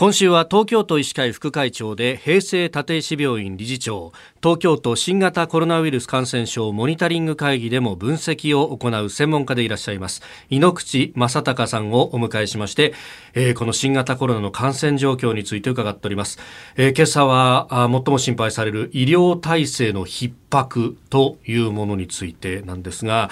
今週は東京都医師会副会長で平成立石病院理事長。東京都新型コロナウイルス感染症モニタリング会議でも分析を行う専門家でいらっしゃいます。井ノ口正隆さんをお迎えしまして、えー、この新型コロナの感染状況について伺っております、えー、今朝はあ最も心配される医療体制の逼迫というものについてなんですが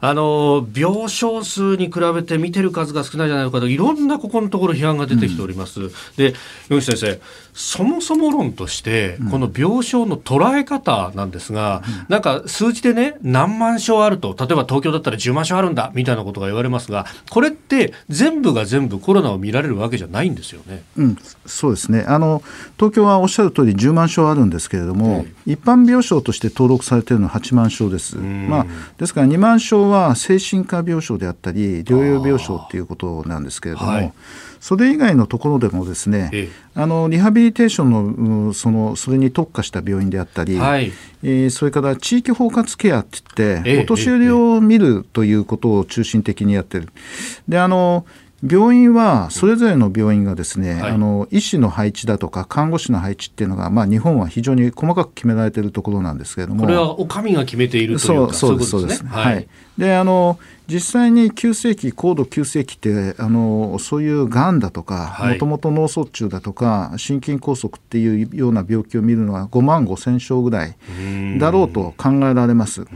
あの病床数に比べて見てる数が少ないじゃないかといろんなここのところ批判が出てきております。うん、で野口先生そもそも論としてこの病床の捉え方なんですが、うん、なんか数字でね何万床あると例えば東京だったら10万床あるんだみたいなことが言われますがこれって全部が全部コロナを見られるわけじゃないんですよね。うん、そうですねあの東京はおっしゃる通り10万床あるんですけれども、一般病床として登録されているのは8万床です。まあ、ですから2万床は精神科病床であったり療養病床っていうことなんですけれども、はい、それ以外のところでもですね、ええ、あのリハビリテーションのそのそれに特化した病院であったり、はい、えー、それから地域包括ケアって言って、え、お年寄りを見るということを中心的にやってる。であの病院はそれぞれの病院がですね、はい、あの医師の配置だとか看護師の配置っていうのが、まあ、日本は非常に細かく決められているところなんですけれども。これはお上が決めているというかそうですそうです、ね、はい、であの実際に急性期高度急性期ってあのそういうがんだとかもともと脳卒中だとか心筋梗塞っていうような病気を見るのは5万5千床ぐらいだろうと考えられます。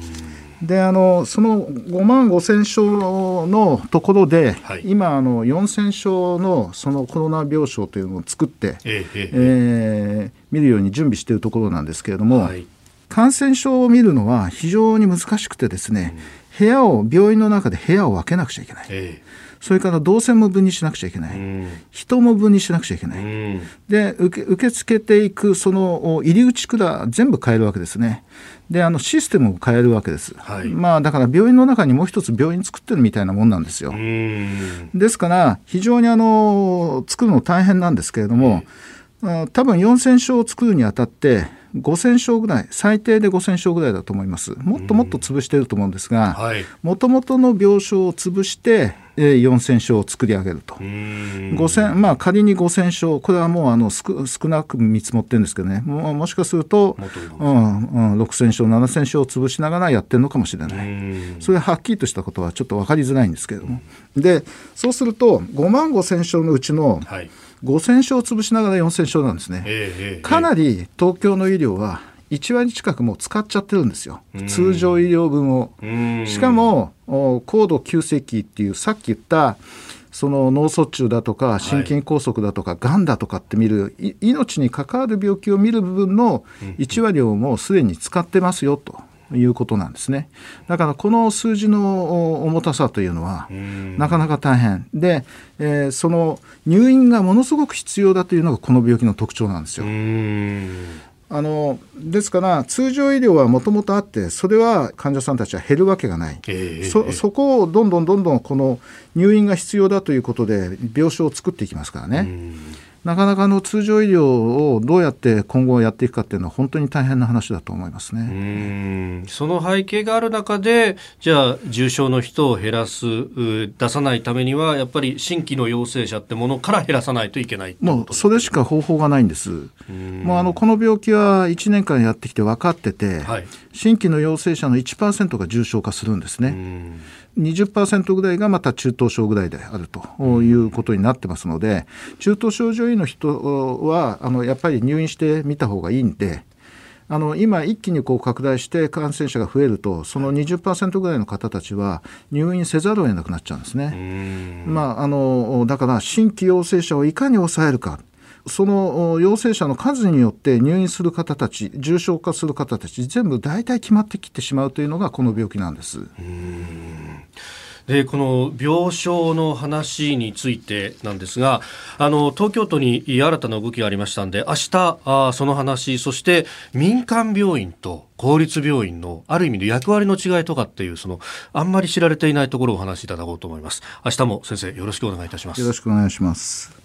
であのその5万5千床のところで、はい、今あの4千床のそのコロナ病床というのを作って、ええ。えー、見るように準備しているところなんですけれども、はい、感染症を見るのは非常に難しくてですね、うん、部屋を病院の中で部屋を分けなくちゃいけない。えそれから動線も分離しなくちゃいけない、うん、人も分離しなくちゃいけない、うん、で受け受け付けていくその入り口から全部変えるわけですね。であのシステムを変えるわけです、はい、まあ、だから病院の中にもう一つ病院作ってるみたいなもんなんですよ。ですから非常にあの作るの大変なんですけれども、多分4000床を作るにあたって5000床ぐらい最低で5000床ぐらいだと思います。もっともっと潰していると思うんですがもともとの病床を潰して4000床を作り上げると。5000まあ仮に5000床これはもうあの少少なく見積もってるんですけどね。ももしかすると、うんうん、6000床7000床を潰しながらやってるのかもしれない。それはっきりとしたことはちょっと分かりづらいんですけれども。でそうすると5万5000床のうちの、はい。5000床潰しながら4000床なんですね、えー、かなり東京の医療は1割近くもう使っちゃってるんですよ、通常医療分を。しかも高度急性期っていうさっき言ったその脳卒中だとか心筋梗塞だとか、がんだとかって見る命に関わる病気を見る部分の1割をもうすでに使ってますよと。いうことなんですね。だからこの数字の重たさというのはなかなか大変で、えー、その入院がものすごく必要だというのがこの病気の特徴なんですよ。あのですから通常医療はもともとあってそれは患者さんたちは減るわけがない、えー、そそこをどんどんどんどんこの入院が必要だということで病床を作っていきますからね。なかなかの通常医療をどうやって今後やっていくかっていうのは本当に大変な話だと思いますね。その背景がある中でじゃあ重症の人を減らす出さないためにはやっぱり新規の陽性者ってものから減らさないといけないもうそれしか方法がないんです。もうあのこの病気は1年間やってきて分かってて、はい、新規の陽性者の1%が重症化するんですね。20%ぐらいがまた中等症ぐらいであるということになってますので中等症状医の人はあのやっぱり入院してみた方がいいんであの今一気にこう拡大して感染者が増えるとその20%ぐらいの方たちは入院せざるを得なくなっちゃうんですね。まあ、あのだから新規陽性者をいかに抑えるかその陽性者の数によって入院する方たち重症化する方たち全部大体決まってきてしまうというのがこの病気なんです。でこの病床の話についてなんですがあの東京都に新たな動きがありましたので明日あその話そして民間病院と公立病院のある意味で役割の違いとかっていうそのあんまり知られていないところをお話しいただこうと思います。明日も先生よろしくお願いいたします。よろしくお願いします。